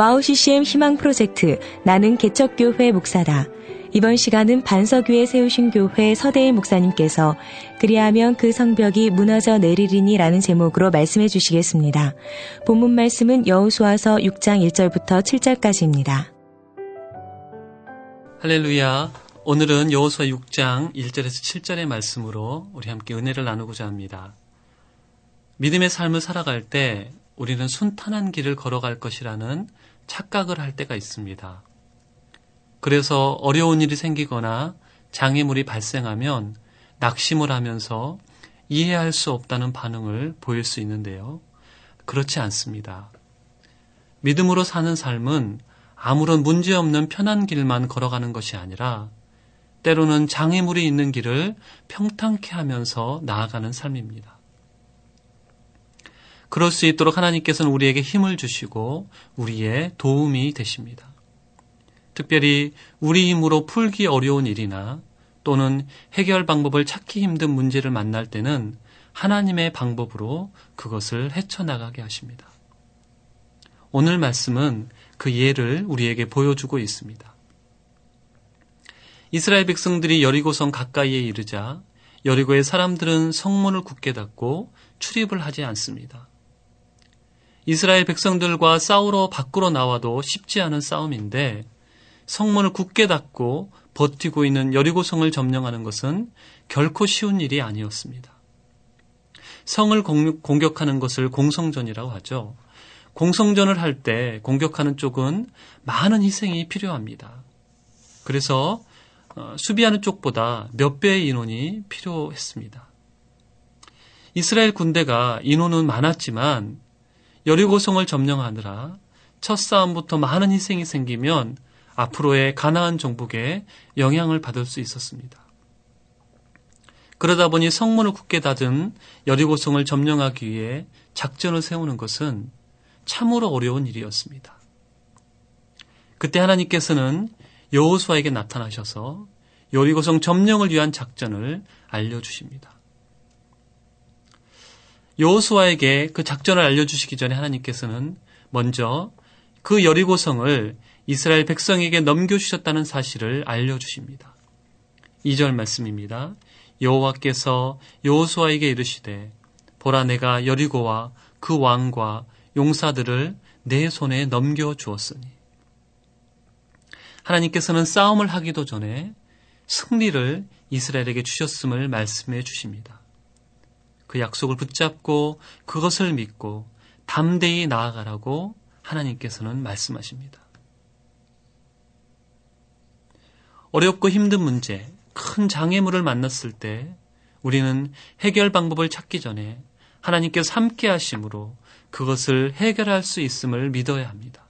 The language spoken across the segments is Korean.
와우 CCM 희망 프로젝트 나는 개척교회 목사다. 이번 시간은 반석 위에 세우신 교회 서대일 목사님께서 그리하면 그 성벽이 무너져 내리리니 라는 제목으로 말씀해 주시겠습니다. 본문 말씀은 여호수아서 6장 1절부터 7절까지입니다. 할렐루야. 오늘은 여호수아 6장 1절에서 7절의 말씀으로 우리 함께 은혜를 나누고자 합니다. 믿음의 삶을 살아갈 때 우리는 순탄한 길을 걸어갈 것이라는 착각을 할 때가 있습니다. 그래서 어려운 일이 생기거나 장애물이 발생하면 낙심을 하면서 이해할 수 없다는 반응을 보일 수 있는데요. 그렇지 않습니다. 믿음으로 사는 삶은 아무런 문제 없는 편한 길만 걸어가는 것이 아니라 때로는 장애물이 있는 길을 평탄케 하면서 나아가는 삶입니다. 그럴 수 있도록 하나님께서는 우리에게 힘을 주시고 우리의 도움이 되십니다. 특별히 우리 힘으로 풀기 어려운 일이나 또는 해결 방법을 찾기 힘든 문제를 만날 때는 하나님의 방법으로 그것을 헤쳐나가게 하십니다. 오늘 말씀은 그 예를 우리에게 보여주고 있습니다. 이스라엘 백성들이 여리고성 가까이에 이르자 여리고의 사람들은 성문을 굳게 닫고 출입을 하지 않습니다. 이스라엘 백성들과 싸우러 밖으로 나와도 쉽지 않은 싸움인데 성문을 굳게 닫고 버티고 있는 여리고성을 점령하는 것은 결코 쉬운 일이 아니었습니다. 성을 공격하는 것을 공성전이라고 하죠. 공성전을 할 때 공격하는 쪽은 많은 희생이 필요합니다. 그래서 어, 수비하는 쪽보다 몇 배의 인원이 필요했습니다. 이스라엘 군대가 인원은 많았지만 여리고성을 점령하느라 첫 싸움부터 많은 희생이 생기면 앞으로의 가나안 정복에 영향을 받을 수 있었습니다. 그러다 보니 성문을 굳게 닫은 여리고성을 점령하기 위해 작전을 세우는 것은 참으로 어려운 일이었습니다. 그때 하나님께서는 여호수아에게 나타나셔서 여리고성 점령을 위한 작전을 알려주십니다. 여호수아에게 그 작전을 알려주시기 전에 하나님께서는 먼저 그 여리고성을 이스라엘 백성에게 넘겨주셨다는 사실을 알려주십니다. 2절 말씀입니다. 여호와께서 여호수아에게 이르시되 보라 내가 여리고와 그 왕과 용사들을 내 손에 넘겨 주었으니 하나님께서는 싸움을 하기도 전에 승리를 이스라엘에게 주셨음을 말씀해 주십니다. 그 약속을 붙잡고 그것을 믿고 담대히 나아가라고 하나님께서는 말씀하십니다. 어렵고 힘든 문제, 큰 장애물을 만났을 때 우리는 해결 방법을 찾기 전에 하나님께서 함께 하심으로 그것을 해결할 수 있음을 믿어야 합니다.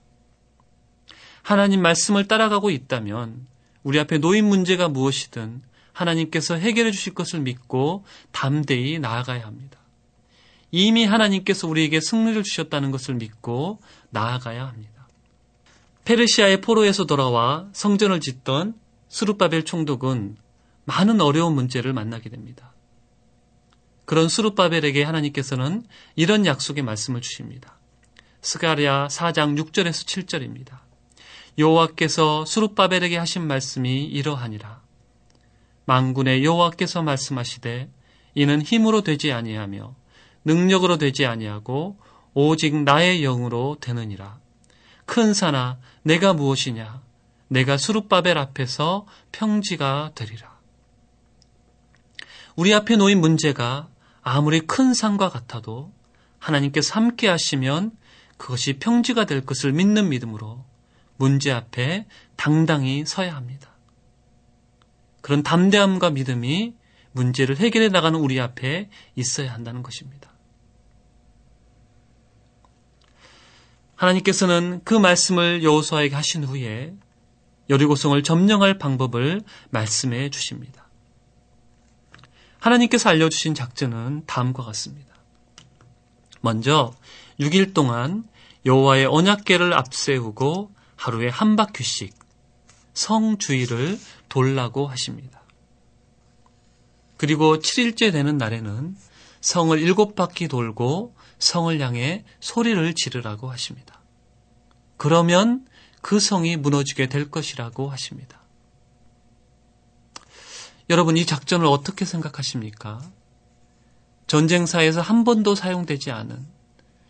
하나님 말씀을 따라가고 있다면 우리 앞에 놓인 문제가 무엇이든 하나님께서 해결해 주실 것을 믿고 담대히 나아가야 합니다. 이미 하나님께서 우리에게 승리를 주셨다는 것을 믿고 나아가야 합니다. 페르시아의 포로에서 돌아와 성전을 짓던 수르바벨 총독은 많은 어려운 문제를 만나게 됩니다. 그런 수르바벨에게 하나님께서는 이런 약속의 말씀을 주십니다. 스가랴 4장 6절에서 7절입니다. 여호와께서 수르바벨에게 하신 말씀이 이러하니라. 망군의 여호와께서 말씀하시되 이는 힘으로 되지 아니하며 능력으로 되지 아니하고 오직 나의 영으로 되느니라. 큰 산아 내가 무엇이냐 내가 수룹바벨 앞에서 평지가 되리라. 우리 앞에 놓인 문제가 아무리 큰 산과 같아도 하나님께서 함께 하시면 그것이 평지가 될 것을 믿는 믿음으로 문제 앞에 당당히 서야 합니다. 그런 담대함과 믿음이 문제를 해결해 나가는 우리 앞에 있어야 한다는 것입니다. 하나님께서는 그 말씀을 여호수아에게 하신 후에 여리고성을 점령할 방법을 말씀해 주십니다. 하나님께서 알려주신 작전은 다음과 같습니다. 먼저 6일 동안 여호와의 언약궤를 앞세우고 하루에 한 바퀴씩 성 주위를 돌라고 하십니다. 그리고 7일째 되는 날에는 성을 일곱 바퀴 돌고 성을 향해 소리를 지르라고 하십니다. 그러면 그 성이 무너지게 될 것이라고 하십니다. 여러분 이 작전을 어떻게 생각하십니까? 전쟁사에서 한 번도 사용되지 않은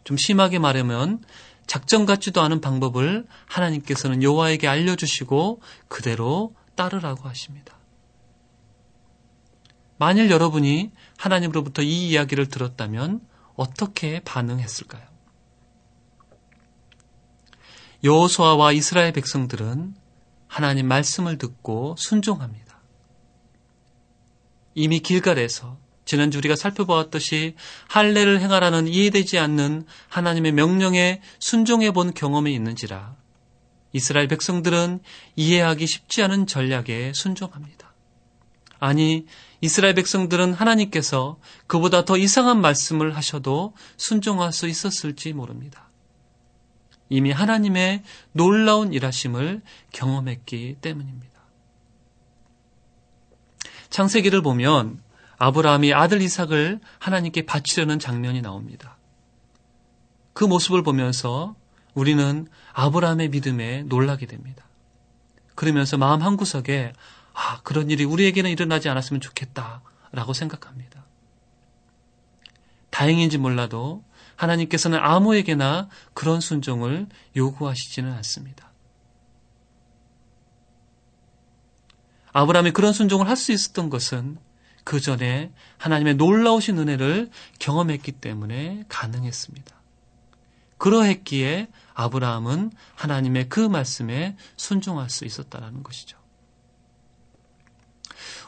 좀 심하게 말하면 작전 같지도 않은 방법을 하나님께서는 여호와에게 알려주시고 그대로 따르라고 하십니다. 만일 여러분이 하나님으로부터 이 이야기를 들었다면 어떻게 반응했을까요? 여호수아와 이스라엘 백성들은 하나님 말씀을 듣고 순종합니다. 이미 길갈에서 지난주 우리가 살펴보았듯이 할례를 행하라는 이해되지 않는 하나님의 명령에 순종해 본 경험이 있는지라 이스라엘 백성들은 이해하기 쉽지 않은 전략에 순종합니다. 아니, 이스라엘 백성들은 하나님께서 그보다 더 이상한 말씀을 하셔도 순종할 수 있었을지 모릅니다. 이미 하나님의 놀라운 일하심을 경험했기 때문입니다. 창세기를 보면 아브라함이 아들 이삭을 하나님께 바치려는 장면이 나옵니다. 그 모습을 보면서 우리는 아브라함의 믿음에 놀라게 됩니다. 그러면서 마음 한구석에 아, 그런 일이 우리에게는 일어나지 않았으면 좋겠다. 라고 생각합니다. 다행인지 몰라도 하나님께서는 아무에게나 그런 순종을 요구하시지는 않습니다. 아브라함이 그런 순종을 할 수 있었던 것은 그 전에 하나님의 놀라우신 은혜를 경험했기 때문에 가능했습니다. 그러했기에 아브라함은 하나님의 그 말씀에 순종할 수 있었다라는 것이죠.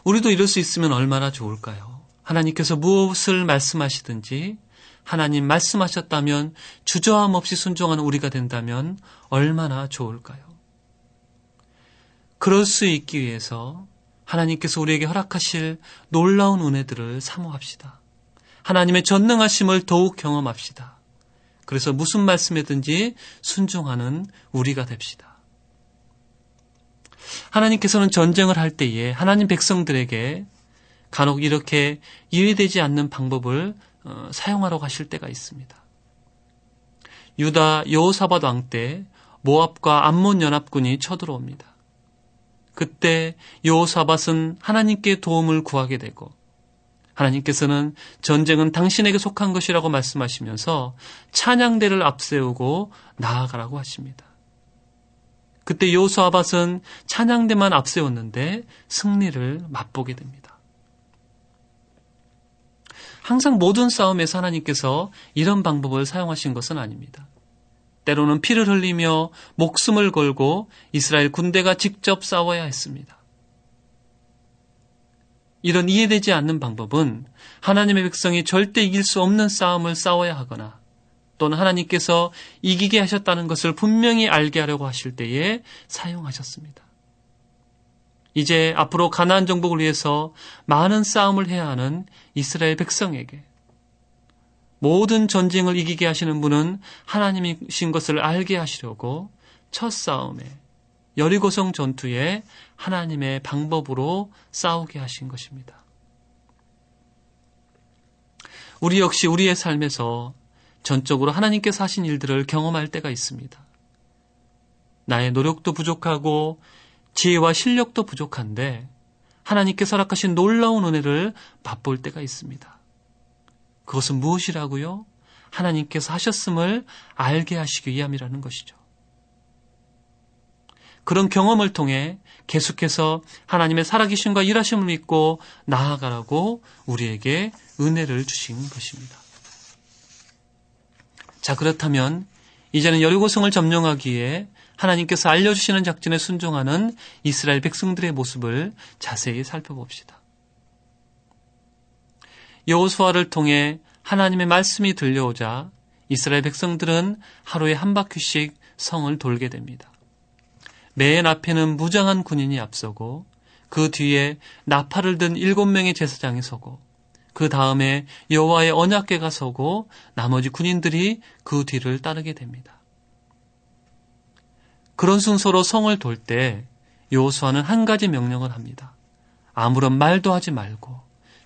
우리도 이럴 수 있으면 얼마나 좋을까요? 하나님께서 무엇을 말씀하시든지 하나님 말씀하셨다면 주저함 없이 순종하는 우리가 된다면 얼마나 좋을까요? 그럴 수 있기 위해서 하나님께서 우리에게 허락하실 놀라운 은혜들을 사모합시다. 하나님의 전능하심을 더욱 경험합시다. 그래서 무슨 말씀이든지 순종하는 우리가 됩시다. 하나님께서는 전쟁을 할 때에 하나님 백성들에게 간혹 이렇게 이해되지 않는 방법을 어, 사용하러 가실 때가 있습니다. 유다 여호사밧 왕 때 모압과 암몬 연합군이 쳐들어옵니다. 그때 여호사밧은 하나님께 도움을 구하게 되고 하나님께서는 전쟁은 당신에게 속한 것이라고 말씀하시면서 찬양대를 앞세우고 나아가라고 하십니다. 그때 여호사밧은 찬양대만 앞세웠는데 승리를 맛보게 됩니다. 항상 모든 싸움에서 하나님께서 이런 방법을 사용하신 것은 아닙니다. 때로는 피를 흘리며 목숨을 걸고 이스라엘 군대가 직접 싸워야 했습니다. 이런 이해되지 않는 방법은 하나님의 백성이 절대 이길 수 없는 싸움을 싸워야 하거나 또는 하나님께서 이기게 하셨다는 것을 분명히 알게 하려고 하실 때에 사용하셨습니다. 이제 앞으로 가나안 정복을 위해서 많은 싸움을 해야 하는 이스라엘 백성에게 모든 전쟁을 이기게 하시는 분은 하나님이신 것을 알게 하시려고 첫 싸움에 여리고성 전투에 하나님의 방법으로 싸우게 하신 것입니다. 우리 역시 우리의 삶에서 전적으로 하나님께서 하신 일들을 경험할 때가 있습니다. 나의 노력도 부족하고 지혜와 실력도 부족한데 하나님께서 허락하신 놀라운 은혜를 맛볼 때가 있습니다. 그것은 무엇이라고요? 하나님께서 하셨음을 알게 하시기 위함이라는 것이죠. 그런 경험을 통해 계속해서 하나님의 살아계심과 일하심을 믿고 나아가라고 우리에게 은혜를 주신 것입니다. 자, 그렇다면 이제는 여리고성을 점령하기에 하나님께서 알려주시는 작전에 순종하는 이스라엘 백성들의 모습을 자세히 살펴봅시다. 여호수아를 통해 하나님의 말씀이 들려오자 이스라엘 백성들은 하루에 한 바퀴씩 성을 돌게 됩니다. 맨 앞에는 무장한 군인이 앞서고 그 뒤에 나팔을 든 일곱 명의 제사장이 서고 그 다음에 여호와의 언약궤가 서고 나머지 군인들이 그 뒤를 따르게 됩니다. 그런 순서로 성을 돌 때 여호수아는 한 가지 명령을 합니다. 아무런 말도 하지 말고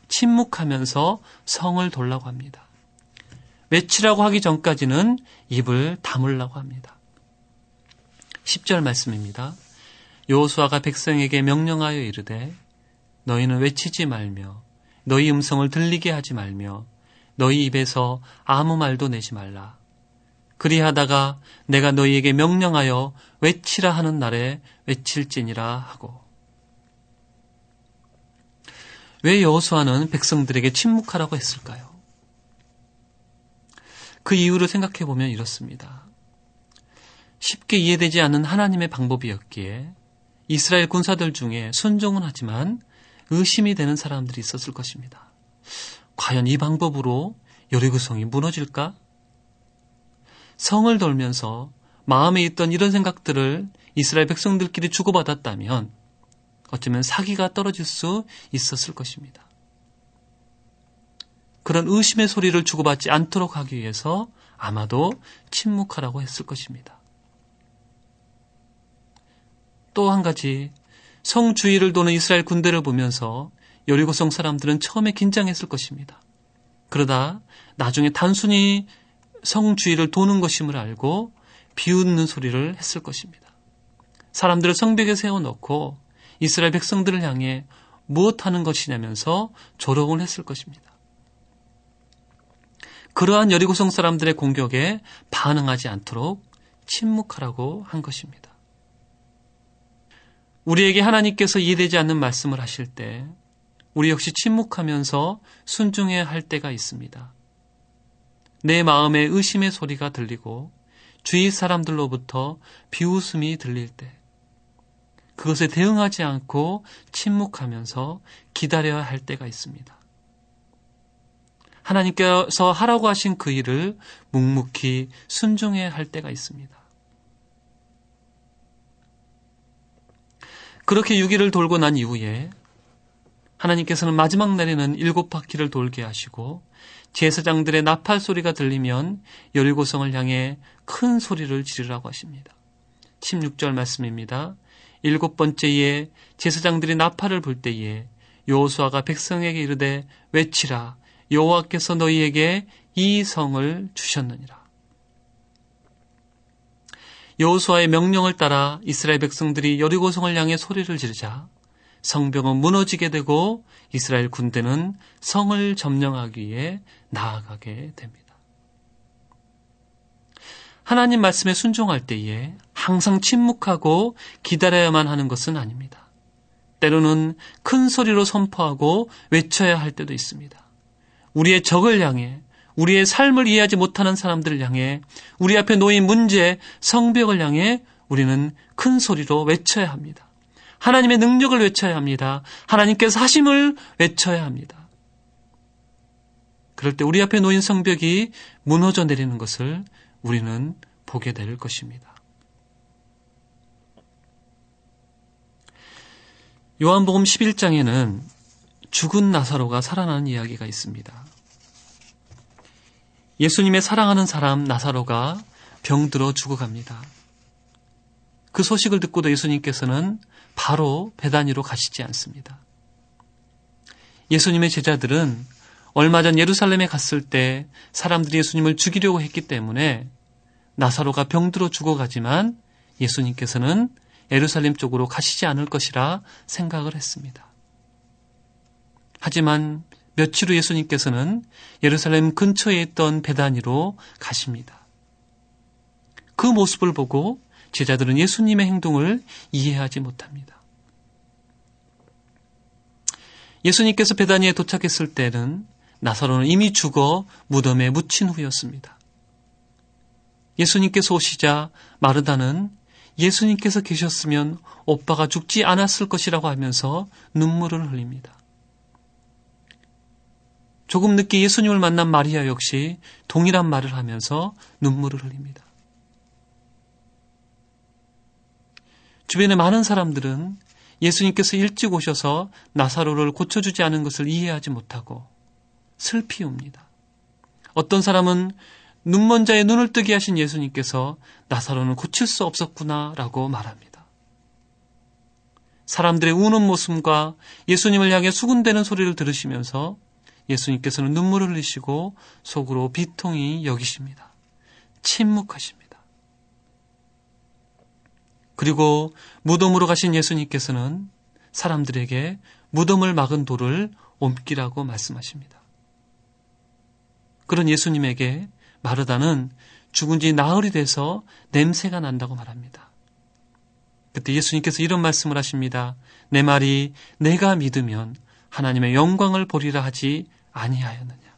침묵하면서 성을 돌라고 합니다. 외치라고 하기 전까지는 입을 다물라고 합니다. 10절 말씀입니다. 여호수아가 백성에게 명령하여 이르되 너희는 외치지 말며 너희 음성을 들리게 하지 말며 너희 입에서 아무 말도 내지 말라. 그리하다가 내가 너희에게 명령하여 외치라 하는 날에 외칠지니라 하고 왜 여호수아는 백성들에게 침묵하라고 했을까요? 그 이유를 생각해 보면 이렇습니다. 쉽게 이해되지 않는 하나님의 방법이었기에 이스라엘 군사들 중에 순종은 하지만 의심이 되는 사람들이 있었을 것입니다. 과연 이 방법으로 여리고성이 무너질까? 성을 돌면서 마음에 있던 이런 생각들을 이스라엘 백성들끼리 주고받았다면 어쩌면 사기가 떨어질 수 있었을 것입니다. 그런 의심의 소리를 주고받지 않도록 하기 위해서 아마도 침묵하라고 했을 것입니다. 또 한 가지 성 주위를 도는 이스라엘 군대를 보면서 여리고성 사람들은 처음에 긴장했을 것입니다. 그러다 나중에 단순히 성 주위를 도는 것임을 알고 비웃는 소리를 했을 것입니다. 사람들을 성벽에 세워놓고 이스라엘 백성들을 향해 무엇하는 것이냐면서 조롱을 했을 것입니다. 그러한 여리고성 사람들의 공격에 반응하지 않도록 침묵하라고 한 것입니다. 우리에게 하나님께서 이해되지 않는 말씀을 하실 때 우리 역시 침묵하면서 순종해야 할 때가 있습니다. 내 마음에 의심의 소리가 들리고 주위 사람들로부터 비웃음이 들릴 때 그것에 대응하지 않고 침묵하면서 기다려야 할 때가 있습니다. 하나님께서 하라고 하신 그 일을 묵묵히 순종해야 할 때가 있습니다. 그렇게 6일을 돌고 난 이후에 하나님께서는 마지막 날에는 일곱 바퀴를 돌게 하시고 제사장들의 나팔 소리가 들리면 여리고성을 향해 큰 소리를 지르라고 하십니다. 16절 말씀입니다. 일곱 번째에 제사장들이 나팔을 불 때에 여호수아가 백성에게 이르되 외치라 여호와께서 너희에게 이 성을 주셨느니라. 여호수아의 명령을 따라 이스라엘 백성들이 여리고 성을 향해 소리를 지르자 성벽은 무너지게 되고 이스라엘 군대는 성을 점령하기 위해 나아가게 됩니다. 하나님 말씀에 순종할 때에 항상 침묵하고 기다려야만 하는 것은 아닙니다. 때로는 큰 소리로 선포하고 외쳐야 할 때도 있습니다. 우리의 적을 향해 우리의 삶을 이해하지 못하는 사람들을 향해 우리 앞에 놓인 문제, 성벽을 향해 우리는 큰 소리로 외쳐야 합니다. 하나님의 능력을 외쳐야 합니다. 하나님께서 하심을 외쳐야 합니다. 그럴 때 우리 앞에 놓인 성벽이 무너져 내리는 것을 우리는 보게 될 것입니다. 요한복음 11장에는 죽은 나사로가 살아나는 이야기가 있습니다. 예수님의 사랑하는 사람 나사로가 병들어 죽어갑니다. 그 소식을 듣고도 예수님께서는 바로 배단위로 가시지 않습니다. 예수님의 제자들은 얼마 전 예루살렘에 갔을 때 사람들이 예수님을 죽이려고 했기 때문에 나사로가 병들어 죽어가지만 예수님께서는 예루살렘 쪽으로 가시지 않을 것이라 생각을 했습니다. 하지만 며칠 후 예수님께서는 예루살렘 근처에 있던 베다니로 가십니다. 그 모습을 보고 제자들은 예수님의 행동을 이해하지 못합니다. 예수님께서 베다니에 도착했을 때는 나사로는 이미 죽어 무덤에 묻힌 후였습니다. 예수님께서 오시자 마르다는 예수님께서 계셨으면 오빠가 죽지 않았을 것이라고 하면서 눈물을 흘립니다. 조금 늦게 예수님을 만난 마리아 역시 동일한 말을 하면서 눈물을 흘립니다. 주변의 많은 사람들은 예수님께서 일찍 오셔서 나사로를 고쳐주지 않은 것을 이해하지 못하고 슬피 웁니다. 어떤 사람은 눈먼 자의 눈을 뜨게 하신 예수님께서 나사로는 고칠 수 없었구나 라고 말합니다. 사람들의 우는 모습과 예수님을 향해 수군대는 소리를 들으시면서 예수님께서는 눈물을 흘리시고 속으로 비통이 여기십니다. 침묵하십니다. 그리고 무덤으로 가신 예수님께서는 사람들에게 무덤을 막은 돌을 옮기라고 말씀하십니다. 그런 예수님에게 마르다는 죽은 지 나흘이 돼서 냄새가 난다고 말합니다. 그때 예수님께서 이런 말씀을 하십니다. 내 말이 내가 믿으면 하나님의 영광을 보리라 하지 아니하였느냐.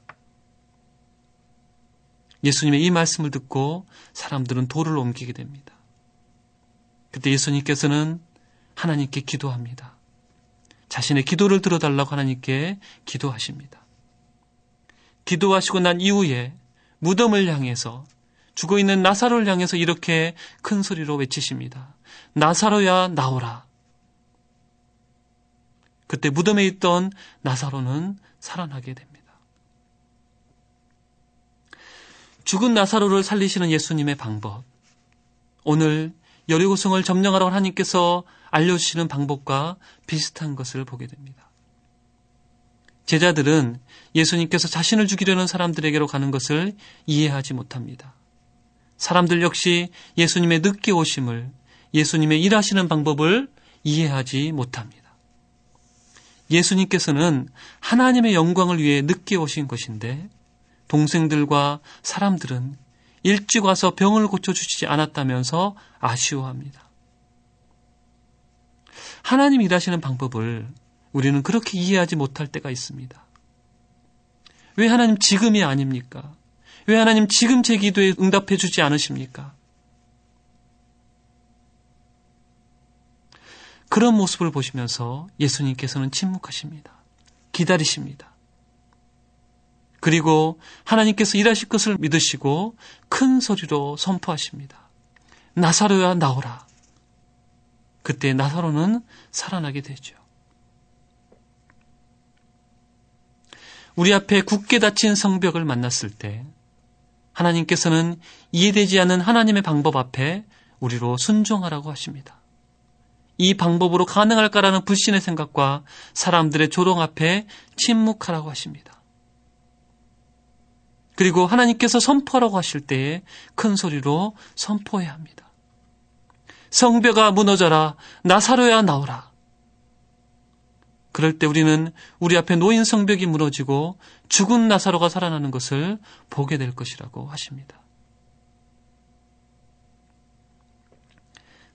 예수님의 이 말씀을 듣고 사람들은 돌을 옮기게 됩니다. 그때 예수님께서는 하나님께 기도합니다. 자신의 기도를 들어달라고 하나님께 기도하십니다. 기도하시고 난 이후에 무덤을 향해서 죽어 있는 나사로를 향해서 이렇게 큰 소리로 외치십니다. 나사로야 나오라. 그때 무덤에 있던 나사로는 살아나게 됩니다. 죽은 나사로를 살리시는 예수님의 방법. 오늘 여리고성을 점령하러 하나님께서 알려주시는 방법과 비슷한 것을 보게 됩니다. 제자들은 예수님께서 자신을 죽이려는 사람들에게로 가는 것을 이해하지 못합니다. 사람들 역시 예수님의 늦게 오심을 예수님의 일하시는 방법을 이해하지 못합니다. 예수님께서는 하나님의 영광을 위해 늦게 오신 것인데 동생들과 사람들은 일찍 와서 병을 고쳐주시지 않았다면서 아쉬워합니다. 하나님 일하시는 방법을 우리는 그렇게 이해하지 못할 때가 있습니다. 왜 하나님 지금이 아닙니까? 왜 하나님 지금 제 기도에 응답해 주지 않으십니까? 그런 모습을 보시면서 예수님께서는 침묵하십니다. 기다리십니다. 그리고 하나님께서 일하실 것을 믿으시고 큰 소리로 선포하십니다. 나사로야 나오라. 그때 나사로는 살아나게 되죠. 우리 앞에 굳게 닫힌 성벽을 만났을 때 하나님께서는 이해되지 않는 하나님의 방법 앞에 우리로 순종하라고 하십니다. 이 방법으로 가능할까라는 불신의 생각과 사람들의 조롱 앞에 침묵하라고 하십니다. 그리고 하나님께서 선포하라고 하실 때에 큰 소리로 선포해야 합니다. 성벽아 무너져라 나사로야 나오라. 그럴 때 우리는 우리 앞에 놓인 성벽이 무너지고 죽은 나사로가 살아나는 것을 보게 될 것이라고 하십니다.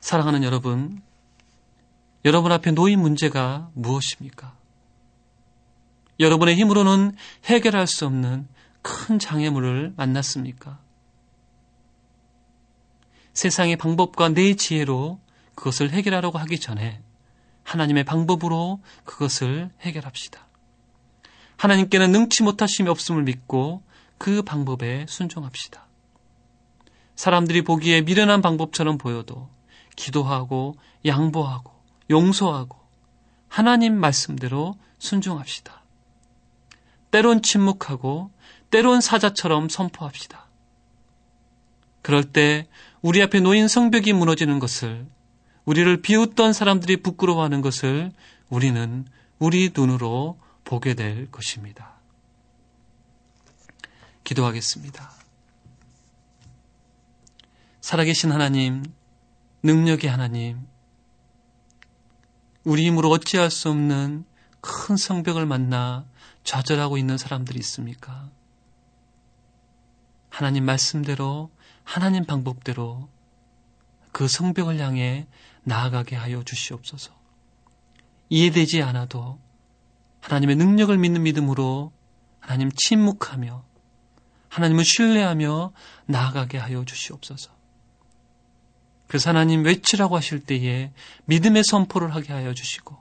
사랑하는 여러분, 여러분 앞에 놓인 문제가 무엇입니까? 여러분의 힘으로는 해결할 수 없는 큰 장애물을 만났습니까? 세상의 방법과 내 지혜로 그것을 해결하려고 하기 전에 하나님의 방법으로 그것을 해결합시다. 하나님께는 능치 못하심이 없음을 믿고 그 방법에 순종합시다. 사람들이 보기에 미련한 방법처럼 보여도 기도하고 양보하고 용서하고 하나님 말씀대로 순종합시다. 때론 침묵하고 때론 사자처럼 선포합시다. 그럴 때 우리 앞에 놓인 성벽이 무너지는 것을 우리를 비웃던 사람들이 부끄러워하는 것을 우리는 우리 눈으로 보게 될 것입니다. 기도하겠습니다. 살아계신 하나님, 능력의 하나님, 우리 힘으로 어찌할 수 없는 큰 성벽을 만나 좌절하고 있는 사람들이 있습니까? 하나님 말씀대로, 하나님 방법대로 그 성벽을 향해 나아가게 하여 주시옵소서. 이해되지 않아도 하나님의 능력을 믿는 믿음으로 하나님 침묵하며 하나님을 신뢰하며 나아가게 하여 주시옵소서. 그래서 하나님 외치라고 하실 때에 믿음의 선포를 하게 하여 주시고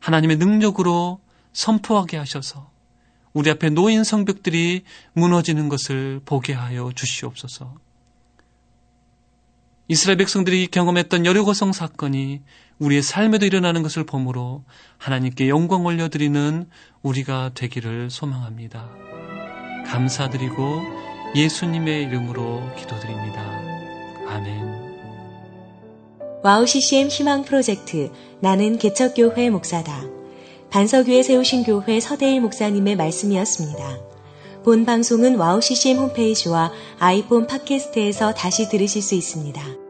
하나님의 능력으로 선포하게 하셔서 우리 앞에 놓인 성벽들이 무너지는 것을 보게 하여 주시옵소서. 이스라엘 백성들이 경험했던 여리고성 사건이 우리의 삶에도 일어나는 것을 보므로 하나님께 영광 올려드리는 우리가 되기를 소망합니다. 감사드리고 예수님의 이름으로 기도드립니다. 아멘. 와우 CCM 희망 프로젝트 나는 개척교회 목사다. 반석 위에 세우신 교회 서대일 목사님의 말씀이었습니다. 본 방송은 와우 CCM 홈페이지와 아이폰 팟캐스트에서 다시 들으실 수 있습니다.